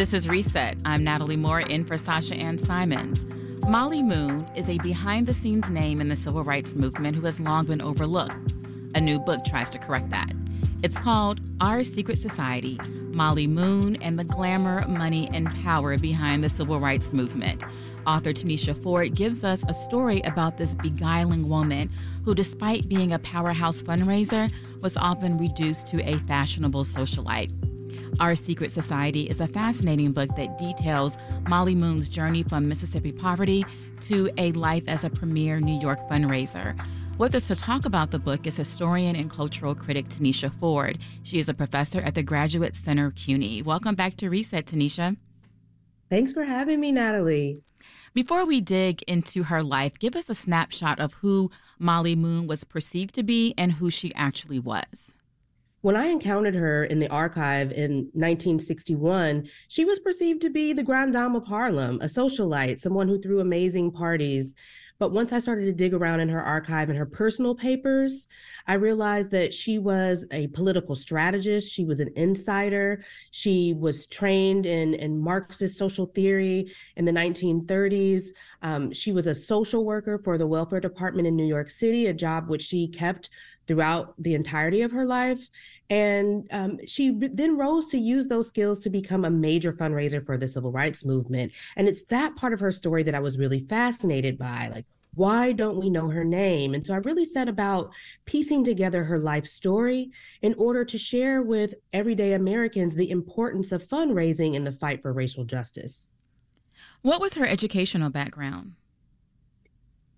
This is Reset. I'm Natalie Moore in for Sasha Ann Simons. Molly Moon is a behind the scenes name in the civil rights movement who has long been overlooked. A new book tries to correct that. It's called Our Secret Society Molly Moon and the Glamour, Money, and Power Behind the Civil Rights Movement. Author Tanisha Ford gives us a story about this beguiling woman who, despite being a powerhouse fundraiser, was often reduced to a fashionable socialite. Our Secret Society is a fascinating book that details Molly Moon's journey from Mississippi poverty to a life as a premier New York fundraiser. With us to talk about the book is historian and cultural critic Tanisha Ford. She is a professor at the Graduate Center CUNY. Welcome back to Reset, Tanisha. Thanks for having me, Natalie. Before we dig into her life, give us a snapshot of who Molly Moon was perceived to be and who she actually was. When I encountered her in the archive in 1961, she was perceived to be the grande dame of Harlem, a socialite, someone who threw amazing parties. But once I started to dig around in her archive and her personal papers, I realized that she was a political strategist. She was an insider. She was trained in, in Marxist social theory in the 1930s. Um, she was a social worker for the welfare department in New York City, a job which she kept throughout the entirety of her life. And um, she then rose to use those skills to become a major fundraiser for the civil rights movement. And it's that part of her story that I was really fascinated by. Like, why don't we know her name? And so I really set about piecing together her life story in order to share with everyday Americans the importance of fundraising in the fight for racial justice. What was her educational background?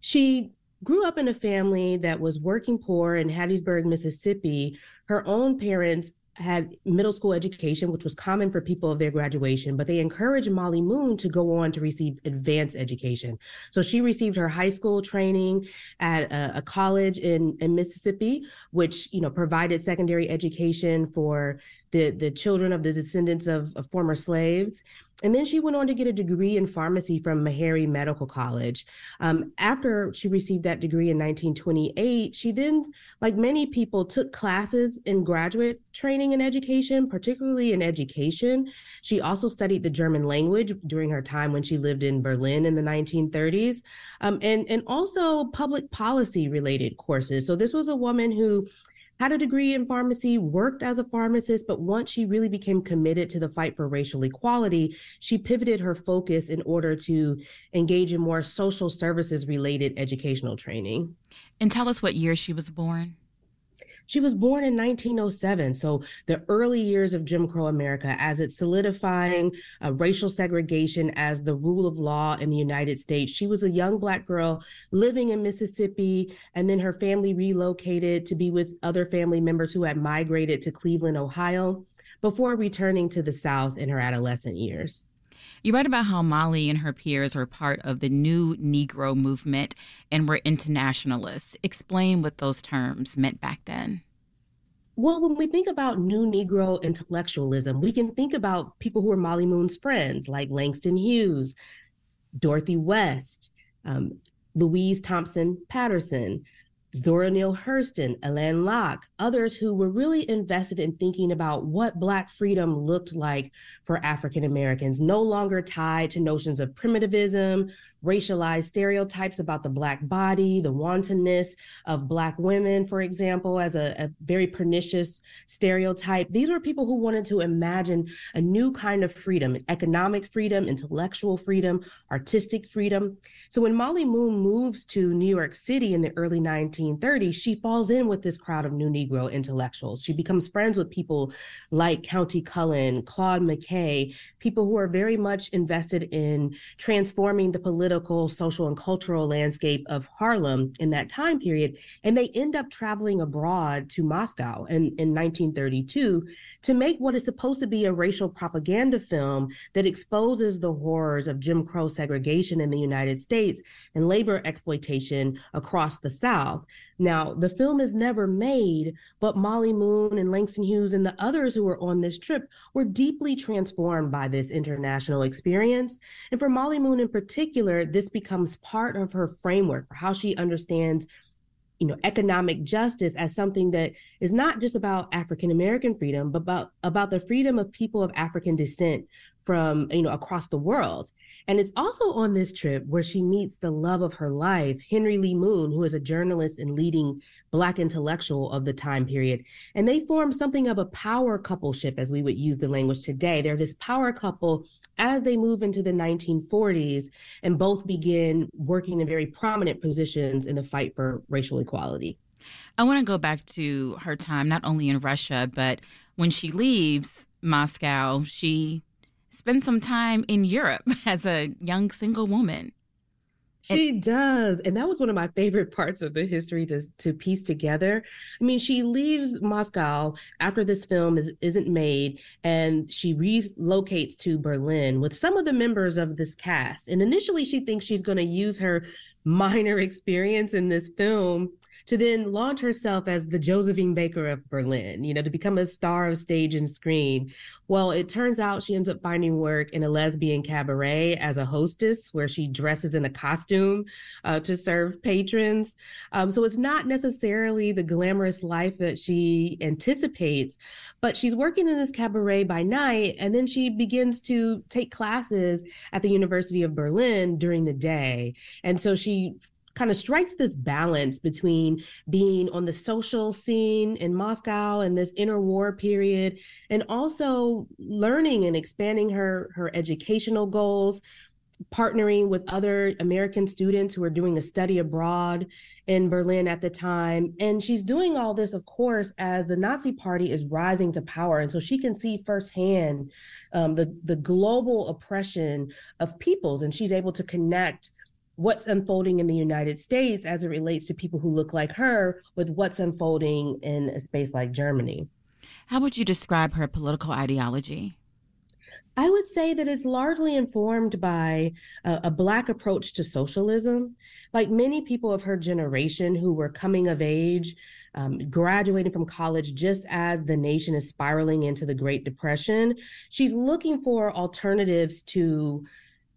She grew up in a family that was working poor in Hattiesburg, Mississippi. Her own parents had middle school education, which was common for people of their graduation, but they encouraged Molly Moon to go on to receive advanced education. So she received her high school training at a, a college in, in Mississippi, which you know provided secondary education for the the children of the descendants of, of former slaves. And then she went on to get a degree in pharmacy from Meharry Medical College. Um, after she received that degree in 1928, she then, like many people, took classes in graduate training and education, particularly in education. She also studied the German language during her time when she lived in Berlin in the 1930s, um, and, and also public policy related courses. So this was a woman who had a degree in pharmacy, worked as a pharmacist, but once she really became committed to the fight for racial equality, she pivoted her focus in order to engage in more social services related educational training. And tell us what year she was born. She was born in 1907, so the early years of Jim Crow America, as it's solidifying uh, racial segregation as the rule of law in the United States. She was a young Black girl living in Mississippi, and then her family relocated to be with other family members who had migrated to Cleveland, Ohio, before returning to the South in her adolescent years. You write about how Molly and her peers were part of the new Negro movement and were internationalists. Explain what those terms meant back then. Well, when we think about new Negro intellectualism, we can think about people who are Molly Moon's friends, like Langston Hughes, Dorothy West, um, Louise Thompson Patterson, Zora Neale Hurston, Alain Locke, others who were really invested in thinking about what Black freedom looked like for African Americans, no longer tied to notions of primitivism, racialized stereotypes about the Black body, the wantonness of Black women, for example, as a, a very pernicious stereotype. These were people who wanted to imagine a new kind of freedom economic freedom, intellectual freedom, artistic freedom. So when Molly Moon moves to New York City in the early 1930s, she falls in with this crowd of new Negro intellectuals. She becomes friends with people like Countee Cullen, Claude McKay, people who are very much invested in transforming the political, social, and cultural landscape of Harlem in that time period. And they end up traveling abroad to Moscow in, in 1932 to make what is supposed to be a racial propaganda film that exposes the horrors of Jim Crow segregation in the United States and labor exploitation across the South. Now, the film is never made, but Molly Moon and Langston Hughes and the others who were on this trip were deeply transformed by this international experience. And for Molly Moon in particular, this becomes part of her framework for how she understands you know economic justice as something that is not just about african american freedom but about about the freedom of people of african descent from you know across the world. And it's also on this trip where she meets the love of her life henry lee moon who is a journalist and leading black intellectual of the time period. And they form something of a power coupleship as we would use the language today. They're this power couple as they move into the 1940s and both begin working in very prominent positions in the fight for racial equality. I want to go back to her time, not only in Russia, but when she leaves Moscow, she spends some time in Europe as a young single woman. She and, does. And that was one of my favorite parts of the history to, to piece together. I mean, she leaves Moscow after this film is, isn't made and she relocates to Berlin with some of the members of this cast. And initially, she thinks she's going to use her minor experience in this film to then launch herself as the Josephine Baker of Berlin, you know, to become a star of stage and screen. Well, it turns out she ends up finding work in a lesbian cabaret as a hostess where she dresses in a costume uh, to serve patrons. Um, so it's not necessarily the glamorous life that she anticipates, but she's working in this cabaret by night and then she begins to take classes at the University of Berlin during the day. And so she kind of strikes this balance between being on the social scene in Moscow and this interwar period and also learning and expanding her her educational goals partnering with other American students who are doing a study abroad in Berlin at the time. And she's doing all this, of course, as the Nazi Party is rising to power. And so she can see firsthand um, the, the global oppression of peoples, and she's able to connect what's unfolding in the United States as it relates to people who look like her with what's unfolding in a space like Germany. How would you describe her political ideology? I would say that it's largely informed by a, a, Black approach to socialism. Like many people of her generation who were coming of age, um, graduating from college just as the nation is spiraling into the Great Depression, she's looking for alternatives to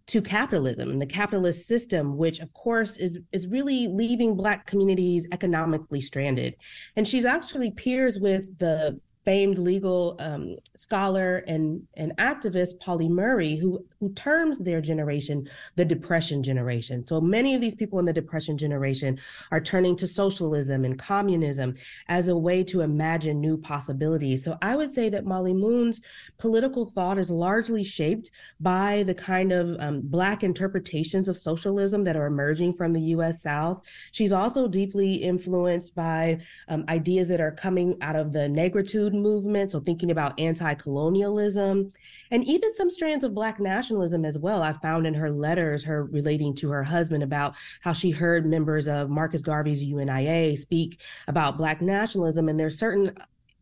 to capitalism and the capitalist system, which of course is is really leaving Black communities economically stranded. And she's actually peers with the famed legal um, scholar and, and activist Pauli Murray, who, who terms their generation the Depression generation. So many of these people in the Depression generation are turning to socialism and communism as a way to imagine new possibilities. So I would say that Molly Moon's political thought is largely shaped by the kind of um, Black interpretations of socialism that are emerging from the US South. She's also deeply influenced by um, ideas that are coming out of the negritude movement, or thinking about anti colonialism, and even some strands of Black nationalism as well. I found in her letters, her relating to her husband about how she heard members of Marcus Garvey's UNIA speak about Black nationalism, and there's certain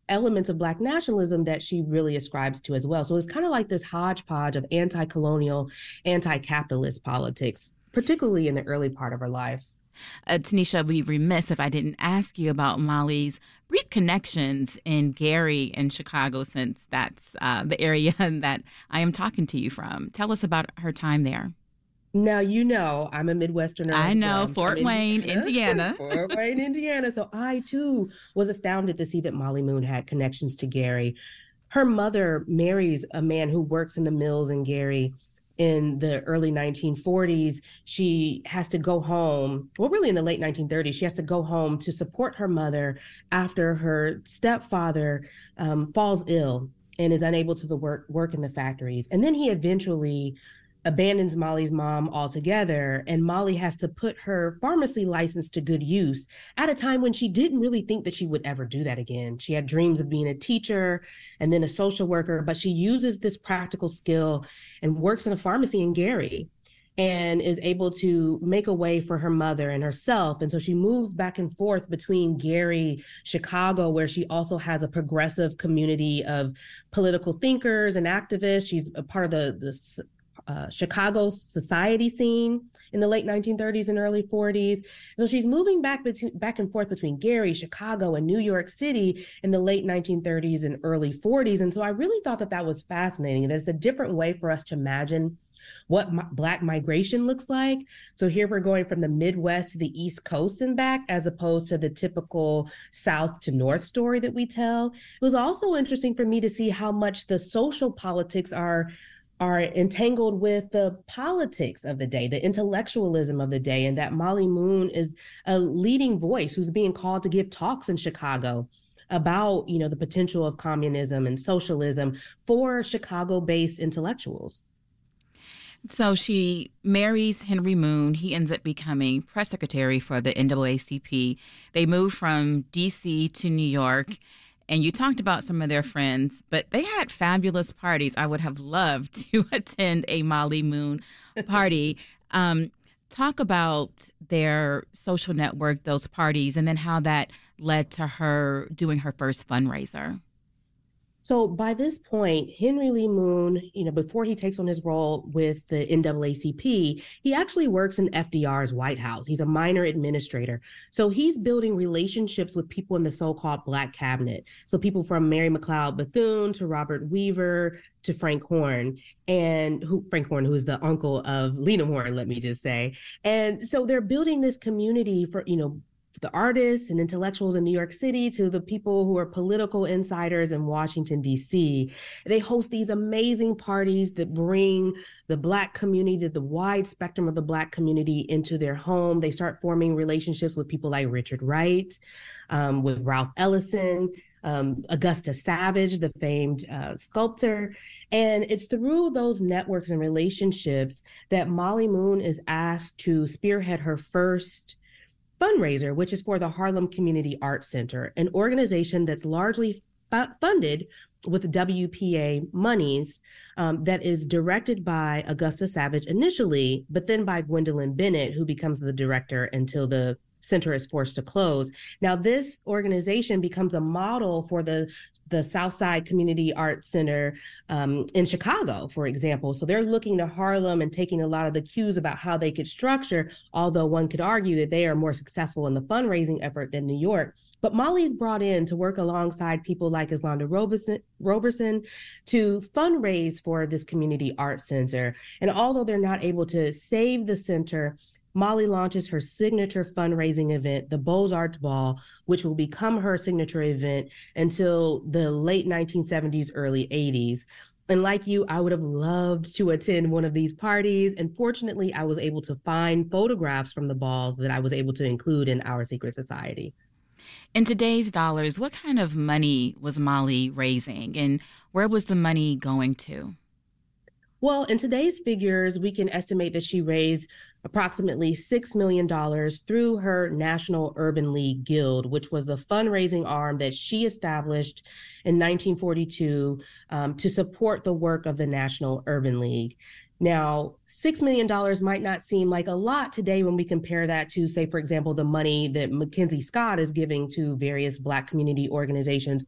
elements of Black nationalism that she really ascribes to as well. So it's kind of like this hodgepodge of anti colonial, anti capitalist politics, particularly in the early part of her life. Uh, Tanisha, I'd be remiss if I didn't ask you about Molly's brief connections in Gary and Chicago, since that's uh, the area that I am talking to you from. Tell us about her time there. Now you know I'm a Midwesterner. I know Fort Wayne, Indiana. Fort Wayne, Indiana. So I too was astounded to see that Molly Moon had connections to Gary. Her mother marries a man who works in the mills in Gary in the early 1940s, she has to go home. Well, really in the late 1930s, she has to go home to support her mother after her stepfather um, falls ill and is unable to the work work in the factories. And then he eventually abandons Molly's mom altogether, and Molly has to put her pharmacy license to good use at a time when she didn't really think that she would ever do that again. She had dreams of being a teacher and then a social worker, but she uses this practical skill and works in a pharmacy in Gary and is able to make a way for her mother and herself. And so she moves back and forth between Gary, Chicago, where she also has a progressive community of political thinkers and activists. She's a part of the, the uh, Chicago society scene in the late 1930s and early 40s. So she's moving back between back and forth between Gary, Chicago, and New York City in the late 1930s and early 40s. And so I really thought that that was fascinating. That it's a different way for us to imagine what black migration looks like. So here we're going from the Midwest to the East Coast and back, as opposed to the typical South to North story that we tell. It was also interesting for me to see how much the social politics are are entangled with the politics of the day, the intellectualism of the day, and that Molly Moon is a leading voice who's being called to give talks in Chicago about, you know, the potential of communism and socialism for Chicago-based intellectuals. So she marries Henry Moon. He ends up becoming press secretary for the NAACP. They move from DC to New York and you talked about some of their friends, but they had fabulous parties. I would have loved to attend a Molly Moon party. um, talk about their social network, those parties, and then how that led to her doing her first fundraiser. So by this point, Henry Lee Moon, you know, before he takes on his role with the NAACP, he actually works in FDR's White House. He's a minor administrator. So he's building relationships with people in the so-called Black cabinet. So people from Mary McLeod Bethune to Robert Weaver to Frank Horne and who Frank Horne, who is the uncle of Lena Horne, let me just say. And so they're building this community for, you know, the artists and intellectuals in New York City to the people who are political insiders in Washington, D.C. They host these amazing parties that bring the Black community, the wide spectrum of the Black community into their home. They start forming relationships with people like Richard Wright, um, with Ralph Ellison. Um, Augusta Savage, the famed uh, sculptor. And it's through those networks and relationships that Molly Moon is asked to spearhead her first fundraiser, which is for the Harlem Community Arts Center, an organization that's largely funded with WPA monies um, that is directed by Augusta Savage initially, but then by Gwendolyn Bennett, who becomes the director until the center is forced to close. Now, this organization becomes a model for the the Southside Community Arts Center um, in Chicago, for example. So they're looking to Harlem and taking a lot of the cues about how they could structure, although one could argue that they are more successful in the fundraising effort than New York. But Molly's brought in to work alongside people like Eslanda Robeson, Robeson to fundraise for this community arts center. And although they're not able to save the center, Molly launches her signature fundraising event, the Beaux Arts Ball, which will become her signature event until the late 1970s, early 80s. And like you, I would have loved to attend one of these parties. And fortunately, I was able to find photographs from the balls that I was able to include in our secret society. In today's dollars, what kind of money was Molly raising and where was the money going to? Well, in today's figures, we can estimate that she raised approximately $6 million through her National Urban League Guild, which was the fundraising arm that she established in 1942 um, to support the work of the National Urban League. Now, $6 million might not seem like a lot today when we compare that to, say, for example, the money that Mackenzie Scott is giving to various Black community organizations.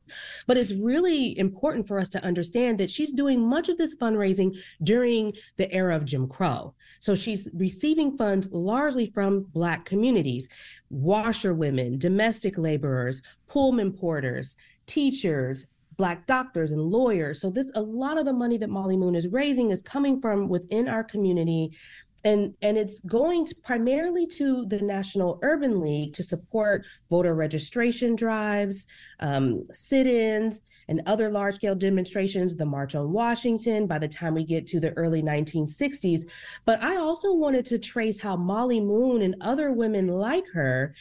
But it's really important for us to understand that she's doing much of this fundraising during the era of Jim Crow. So she's receiving funds largely from Black communities, washerwomen, domestic laborers, Pullman porters, teachers, black doctors and lawyers. So this a lot of the money that Molly Moon is raising is coming from within our community and and it's going to primarily to the National Urban League to support voter registration drives, um, sit-ins, and other large-scale demonstrations. The March on Washington. By the time we get to the early 1960s, but I also wanted to trace how Molly Moon and other women like her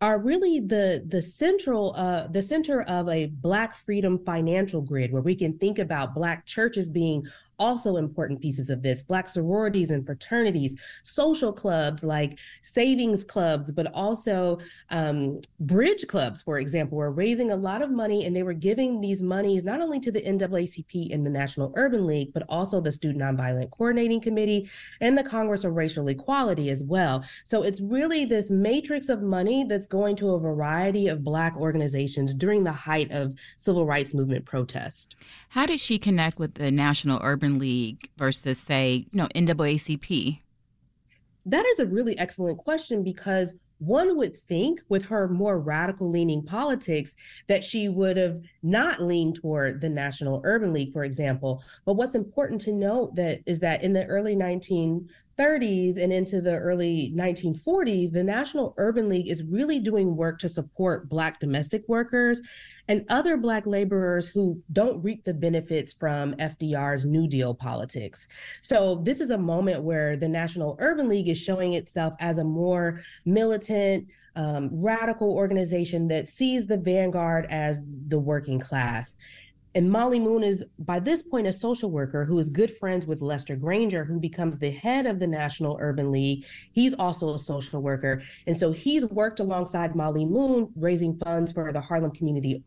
are really the the central uh, the center of a black freedom financial grid where we can think about black churches being also important pieces of this. Black sororities and fraternities social clubs like savings clubs but also um, bridge clubs for example were raising a lot of money and they were giving these monies not only to the naacp and the national urban league but also the student nonviolent coordinating committee and the congress of racial equality as well. So it's really this matrix of money that's going to a variety of black organizations during the height of civil rights movement protest. How did she connect with the national urban League versus, say, you know, NAACP? That is a really excellent question because one would think with her more radical leaning politics that she would have not leaned toward the National Urban League, for example. But what's important to note that is that in the early 1930s 30s and into the early 1940s, the National Urban League is really doing work to support Black domestic workers and other Black laborers who don't reap the benefits from FDR's New Deal politics. So, this is a moment where the National Urban League is showing itself as a more militant, um, radical organization that sees the vanguard as the working class. And Molly Moon is, by this point, a social worker who is good friends with Lester Granger, who becomes the head of the National Urban League. He's also a social worker. And so he's worked alongside Molly Moon, raising funds for the Harlem Community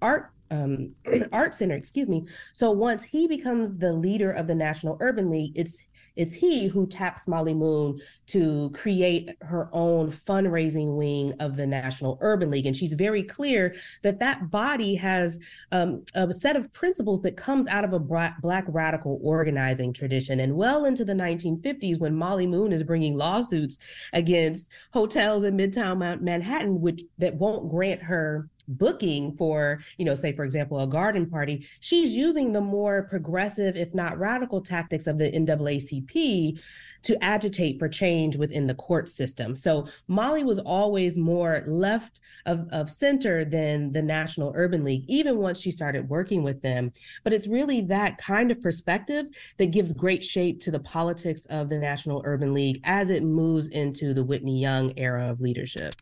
Art um, Art Center, excuse me. So once he becomes the leader of the National Urban League, it's it's he who taps Molly Moon to create her own fundraising wing of the National Urban League. And she's very clear that that body has um, a set of principles that comes out of a Black radical organizing tradition. And well into the 1950s, when Molly Moon is bringing lawsuits against hotels in Midtown Manhattan, which that won't grant her booking for, you know, say, for example, a garden party, she's using the more progressive, if not radical tactics of the NAACP to agitate for change within the court system. So Molly was always more left of, of center than the National Urban League, even once she started working with them. But it's really that kind of perspective that gives great shape to the politics of the National Urban League as it moves into the Whitney Young era of leadership.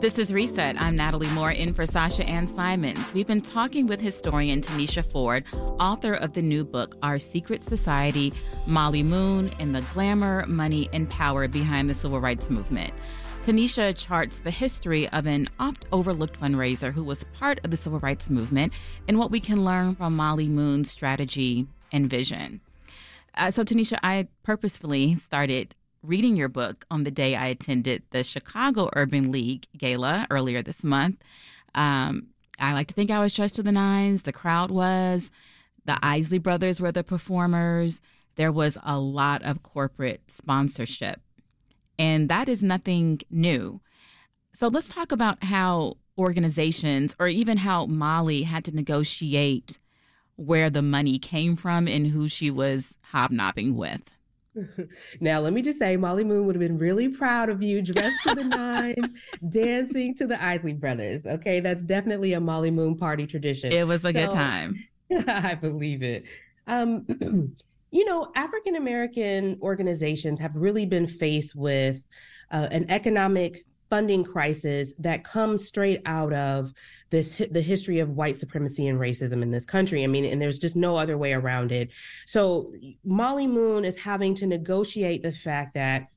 This is Reset. I'm Natalie Moore in for Sasha Ann Simons. We've been talking with historian Tanisha Ford, author of the new book, Our Secret Society Molly Moon and the Glamour, Money, and Power Behind the Civil Rights Movement. Tanisha charts the history of an oft overlooked fundraiser who was part of the civil rights movement and what we can learn from Molly Moon's strategy and vision. Uh, so, Tanisha, I purposefully started reading your book on the day I attended the Chicago Urban League Gala earlier this month. Um, I like to think I was dressed to the nines. The crowd was. The Isley brothers were the performers. There was a lot of corporate sponsorship. And that is nothing new. So let's talk about how organizations, or even how Molly had to negotiate where the money came from and who she was hobnobbing with. now, let me just say, Molly Moon would have been really proud of you, dressed to the nines, dancing to the Isley Brothers. Okay, that's definitely a Molly Moon party tradition. It was a so, good time. I believe it. Um, you know, African American organizations have really been faced with uh, an economic funding crisis that comes straight out of this the history of white supremacy and racism in this country. I mean, and there's just no other way around it. So Molly Moon is having to negotiate the fact that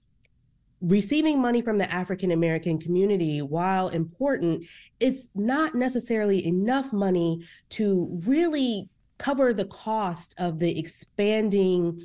receiving money from the African American community, while important, it's not necessarily enough money to really cover the cost of the expanding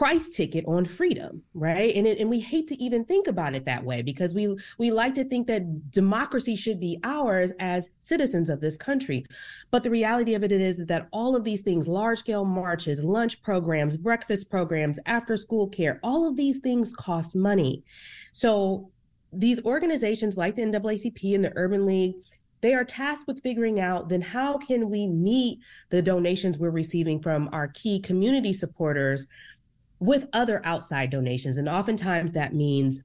price ticket on freedom right? And it, and we hate to even think about it that way because we we like to think that democracy should be ours as citizens of this country. But the reality of it is that all of these things large scale marches lunch programs breakfast programs after school care all of these things cost money. So these organizations like the NAACP and the Urban League they are tasked with figuring out then how can we meet the donations we're receiving from our key community supporters with other outside donations. And oftentimes that means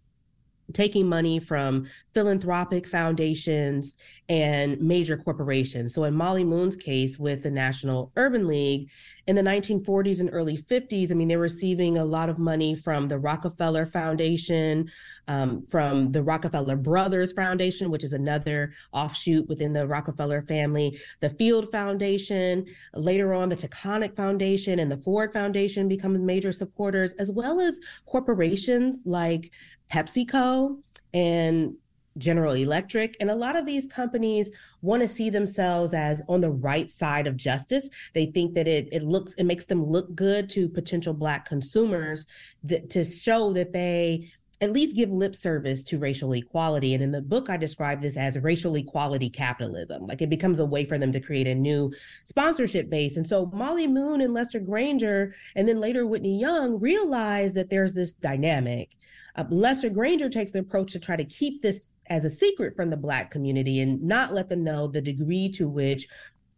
taking money from philanthropic foundations and major corporations. So, in Molly Moon's case with the National Urban League, in the 1940s and early 50s, I mean, they're receiving a lot of money from the Rockefeller Foundation, um, from the Rockefeller Brothers Foundation, which is another offshoot within the Rockefeller family, the Field Foundation, later on, the Taconic Foundation and the Ford Foundation become major supporters, as well as corporations like PepsiCo and General Electric. And a lot of these companies want to see themselves as on the right side of justice. They think that it it looks it makes them look good to potential black consumers that, to show that they at least give lip service to racial equality. And in the book, I describe this as racial equality capitalism. Like it becomes a way for them to create a new sponsorship base. And so Molly Moon and Lester Granger, and then later Whitney Young, realize that there's this dynamic uh, Lester Granger takes the approach to try to keep this as a secret from the Black community and not let them know the degree to which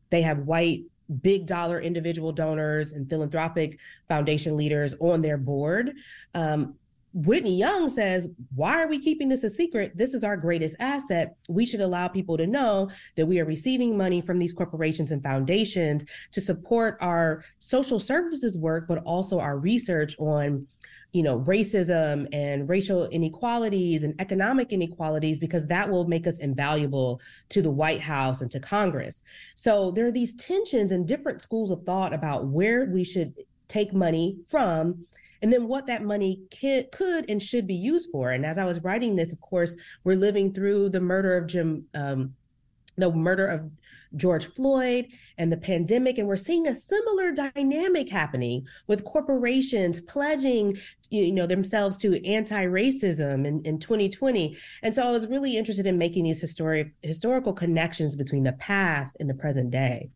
they have white big dollar individual donors and philanthropic foundation leaders on their board. Um, Whitney Young says, Why are we keeping this a secret? This is our greatest asset. We should allow people to know that we are receiving money from these corporations and foundations to support our social services work, but also our research on you know racism and racial inequalities and economic inequalities because that will make us invaluable to the white house and to congress so there are these tensions and different schools of thought about where we should take money from and then what that money can, could and should be used for. And as I was writing this, of course, we're living through the murder of Jim, um, the murder of George Floyd and the pandemic. And we're seeing a similar dynamic happening with corporations pledging, you know, themselves to anti-racism in, in 2020. And so I was really interested in making these historic historical connections between the past and the present day.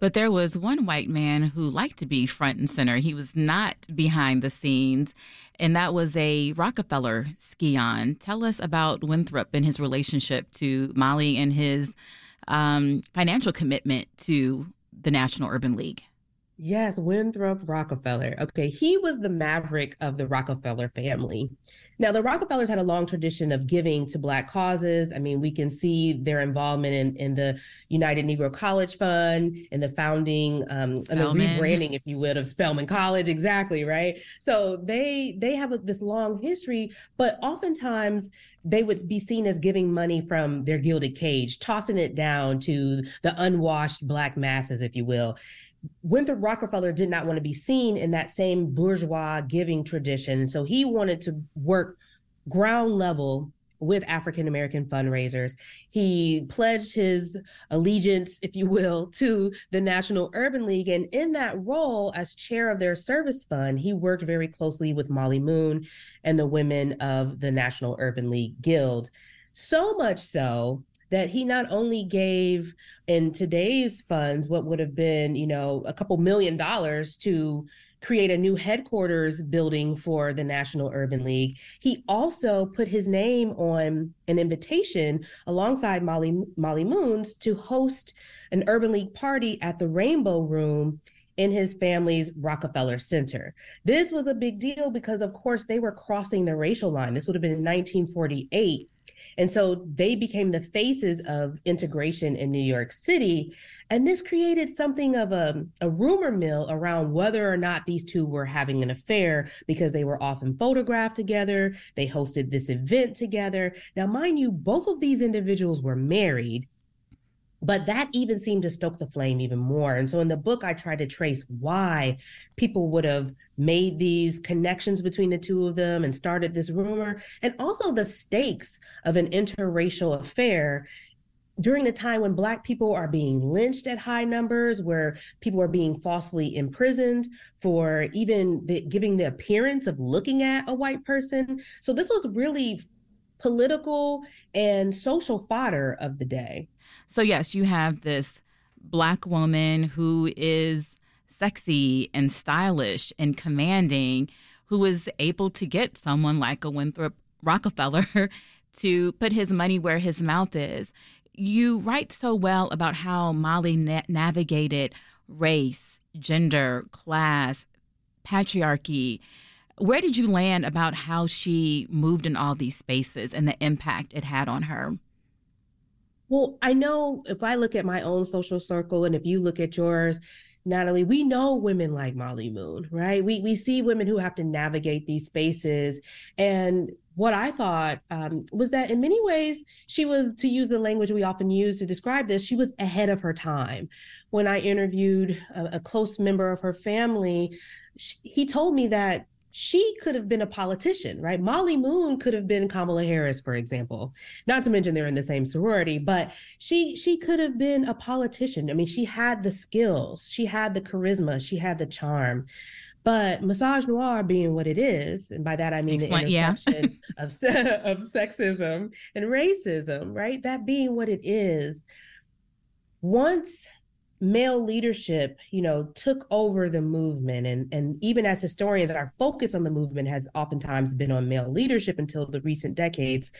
But there was one white man who liked to be front and center. He was not behind the scenes, and that was a Rockefeller scion. Tell us about Winthrop and his relationship to Molly and his um, financial commitment to the National Urban League. Yes, Winthrop Rockefeller. Okay, he was the maverick of the Rockefeller family. Now, the Rockefellers had a long tradition of giving to Black causes. I mean, we can see their involvement in, in the United Negro College Fund, and the founding um, the rebranding, if you would, of Spelman College. Exactly, right? So they they have a, this long history, but oftentimes they would be seen as giving money from their gilded cage, tossing it down to the unwashed Black masses, if you will. Winthrop Rockefeller did not want to be seen in that same bourgeois giving tradition. So he wanted to work ground level with African American fundraisers. He pledged his allegiance, if you will, to the National Urban League. And in that role, as chair of their service fund, he worked very closely with Molly Moon and the women of the National Urban League Guild. So much so that he not only gave in today's funds what would have been, you know, a couple million dollars to create a new headquarters building for the National Urban League. He also put his name on an invitation alongside Molly Molly Moons to host an Urban League party at the Rainbow Room in his family's Rockefeller Center. This was a big deal because, of course, they were crossing the racial line. This would have been in 1948. And so they became the faces of integration in New York City. And this created something of a, a rumor mill around whether or not these two were having an affair because they were often photographed together. They hosted this event together. Now, mind you, both of these individuals were married but that even seemed to stoke the flame even more. And so in the book, I tried to trace why people would have made these connections between the two of them and started this rumor, and also the stakes of an interracial affair during a time when black people are being lynched at high numbers where people are being falsely imprisoned for even the, giving the appearance of looking at a white person. So this was really political and social fodder of the day so, yes, you have this black woman who is sexy and stylish and commanding, who is able to get someone like a Winthrop Rockefeller to put his money where his mouth is. You write so well about how Molly na- navigated race, gender, class, patriarchy. Where did you land about how she moved in all these spaces and the impact it had on her? Well, I know if I look at my own social circle and if you look at yours, Natalie, we know women like Molly Moon, right? We we see women who have to navigate these spaces. And what I thought um, was that in many ways, she was, to use the language we often use to describe this, she was ahead of her time. When I interviewed a, a close member of her family, she, he told me that she could have been a politician, right? Molly Moon could have been Kamala Harris, for example. Not to mention they're in the same sorority, but she she could have been a politician. I mean, she had the skills, she had the charisma, she had the charm. But misogynoir being what it is, and by that I mean Explain, the intersection yeah. of, of sexism and racism, right? That being what it is, once male leadership, you know, took over the movement. And, and even as historians, our focus on the movement has oftentimes been on male leadership until the recent decades.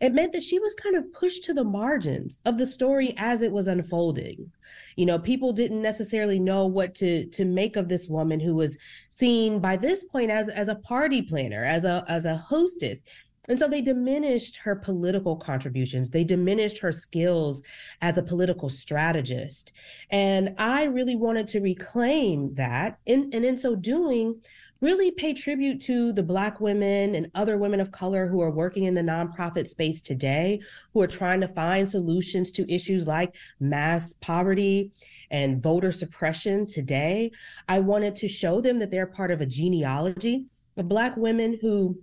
it meant that she was kind of pushed to the margins of the story as it was unfolding. You know, people didn't necessarily know what to to make of this woman who was seen by this point as as a party planner, as a as a hostess. And so they diminished her political contributions. They diminished her skills as a political strategist. And I really wanted to reclaim that. And, and in so doing, really pay tribute to the Black women and other women of color who are working in the nonprofit space today, who are trying to find solutions to issues like mass poverty and voter suppression today. I wanted to show them that they're part of a genealogy of Black women who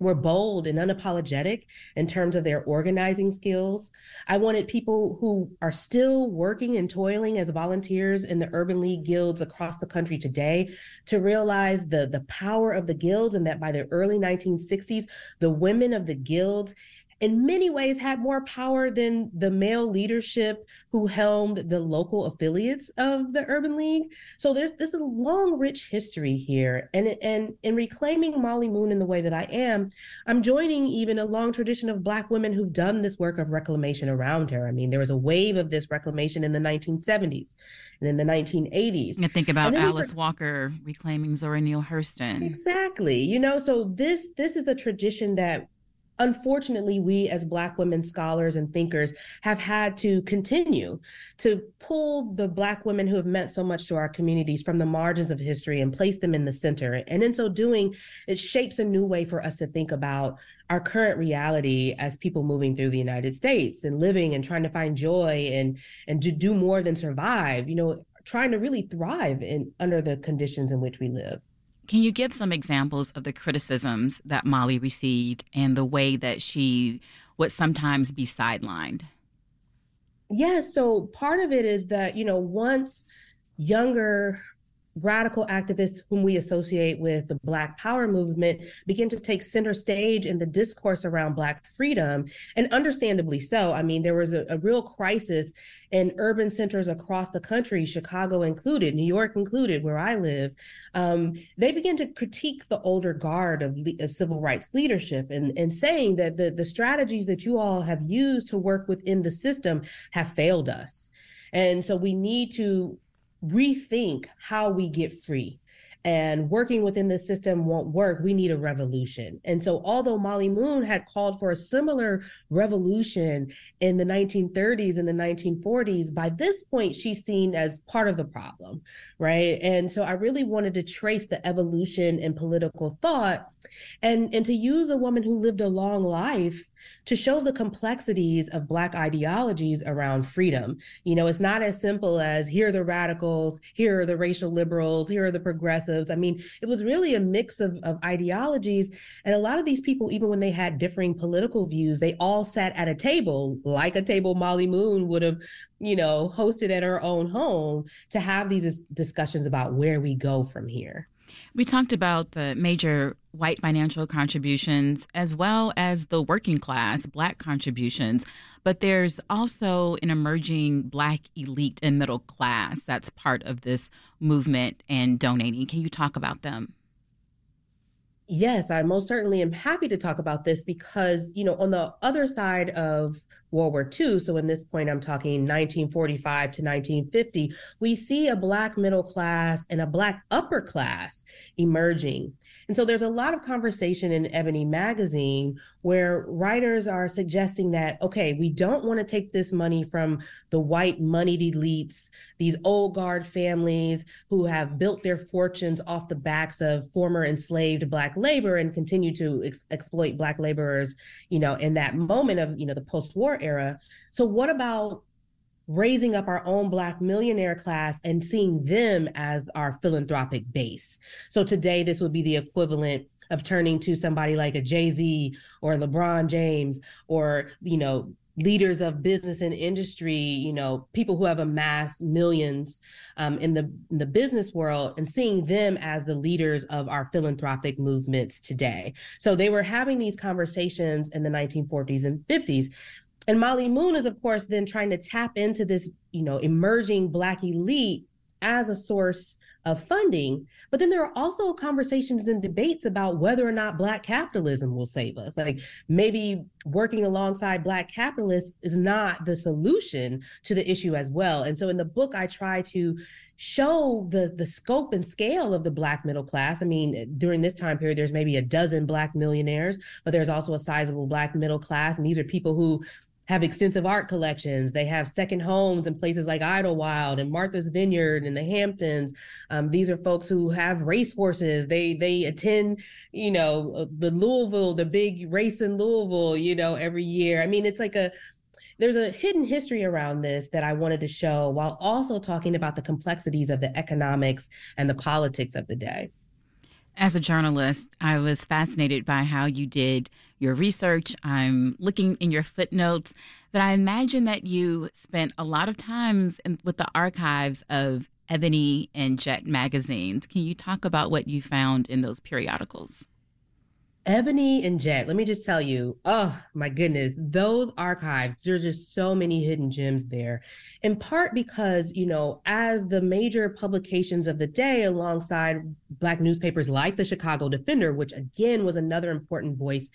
were bold and unapologetic in terms of their organizing skills. I wanted people who are still working and toiling as volunteers in the Urban League guilds across the country today to realize the, the power of the guilds and that by the early 1960s, the women of the guilds in many ways had more power than the male leadership who helmed the local affiliates of the Urban League. So there's this a long, rich history here. And and in reclaiming Molly Moon in the way that I am, I'm joining even a long tradition of Black women who've done this work of reclamation around her. I mean, there was a wave of this reclamation in the 1970s and in the 1980s. And think about Alice Walker reclaiming Zora Neale Hurston. Exactly. You know, so this this is a tradition that unfortunately, we as Black women scholars and thinkers have had to continue to pull the Black women who have meant so much to our communities from the margins of history and place them in the center. And in so doing, it shapes a new way for us to think about our current reality as people moving through the United States and living and trying to find joy and and to do more than survive, you know, trying to really thrive in under the conditions in which we live. Can you give some examples of the criticisms that Molly received and the way that she would sometimes be sidelined? Yeah, so part of it is that, you know, once younger radical activists whom we associate with the Black Power movement begin to take center stage in the discourse around Black freedom, and understandably so. I mean, there was a, a, real crisis in urban centers across the country, Chicago included, New York included, where I live. Um, they began to critique the older guard of, of civil rights leadership and, and saying that the, the strategies that you all have used to work within the system have failed us. And so we need to rethink how we get free and working within the system won't work. We need a revolution. And so, although Molly Moon had called for a similar revolution in the 1930s and the 1940s, by this point, she's seen as part of the problem, right? And so, I really wanted to trace the evolution in political thought and, and to use a woman who lived a long life to show the complexities of Black ideologies around freedom. You know, it's not as simple as here are the radicals, here are the racial liberals, here are the progressives. I mean, it was really a mix of, of ideologies. And a lot of these people, even when they had differing political views, they all sat at a table, like a table Molly Moon would have you know, hosted at her own home to have these discussions about where we go from here. We talked about the major white financial contributions as well as the working class black contributions, but there's also an emerging black elite and middle class that's part of this movement and donating. Can you talk about them? Yes, I most certainly am happy to talk about this because, you know, on the other side of World War II, so in this point, I'm talking 1945 to 1950, we see a Black middle class and a Black upper class emerging. And so there's a lot of conversation in Ebony magazine where writers are suggesting that, okay, we don't want to take this money from the white moneyed elites, these old guard families who have built their fortunes off the backs of former enslaved Black labor and continue to ex- exploit Black laborers, you know, in that moment of, you know, the post war era. So, what about raising up our own black millionaire class and seeing them as our philanthropic base. So today this would be the equivalent of turning to somebody like a Jay-Z or LeBron James or you know leaders of business and industry, you know, people who have amassed millions um, in the in the business world, and seeing them as the leaders of our philanthropic movements today. So they were having these conversations in the 1940s and 50s, and Molly Moon is, of course, then trying to tap into this, you know, emerging Black elite as a source of funding. But then there are also conversations and debates about whether or not Black capitalism will save us. Like maybe working alongside Black capitalists is not the solution to the issue as well. And so in the book, I try to show the the scope and scale of the black middle class. I mean, during this time period, there's maybe a dozen black millionaires, but there's also a sizable black middle class, and these are people who have extensive art collections. They have second homes in places like Idlewild and Martha's Vineyard and the Hamptons. Um, these are folks who have racehorses. They they attend, you know, uh, the Louisville, the big race in Louisville, you know, every year. I mean, it's like a there's a hidden history around this that I wanted to show while also talking about the complexities of the economics and the politics of the day. As a journalist, I was fascinated by how you did your research. I'm looking in your footnotes, but I imagine that you spent a lot of times in, with the archives of Ebony and Jet magazines. Can you talk about what you found in those periodicals? Ebony and Jet, let me just tell you, oh my goodness, those archives, there's just so many hidden gems there. In part because, you know, as the major publications of the day, alongside Black newspapers like the Chicago Defender, which again was another important voice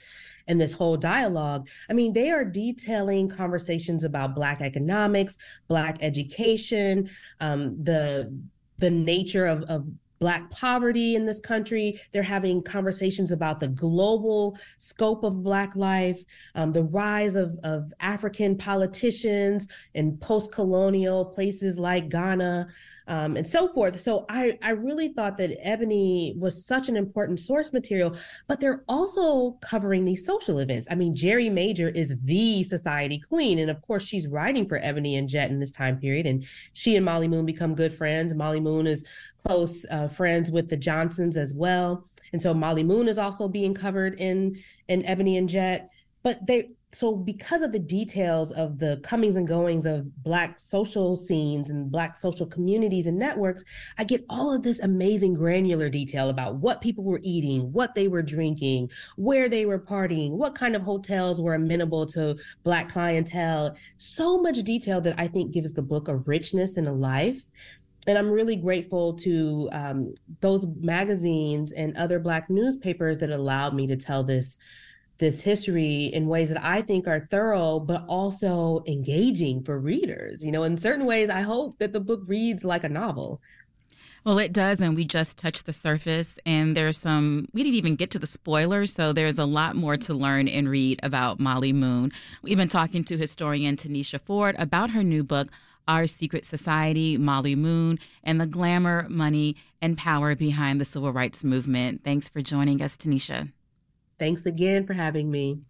in this whole dialogue, I mean, they are detailing conversations about Black economics, Black education, um, the the nature of, of Black poverty in this country. They're having conversations about the global scope of Black life, um, the rise of, of African politicians in post colonial places like Ghana um, and so forth. So I, I really thought that Ebony was such an important source material, but they're also covering these social events. I mean, Gerri Major is the society queen. And of course, she's writing for Ebony and Jet in this time period. And she and Mollie Moon become good friends. Mollie Moon is close uh, friends with the Johnsons as well. And so Mollie Moon is also being covered in, in Ebony and Jet. But they so because of the details of the comings and goings of black social scenes and black social communities and networks i get all of this amazing granular detail about what people were eating what they were drinking where they were partying what kind of hotels were amenable to black clientele. So much detail that i think gives the book a richness and a life. And I'm really grateful to um, those magazines and other Black newspapers that allowed me to tell this this history in ways that I think are thorough, but also engaging for readers. You know, in certain ways, I hope that the book reads like a novel. Well, it does, and we just touched the surface, and there's some, we didn't even get to the spoilers, so there's a lot more to learn and read about Mollie Moon. We've been talking to historian Tanisha Ford about her new book, Our Secret Society, Mollie Moon, and the glamour, money, and power behind the civil rights movement. Thanks for joining us, Tanisha. Thanks again for having me.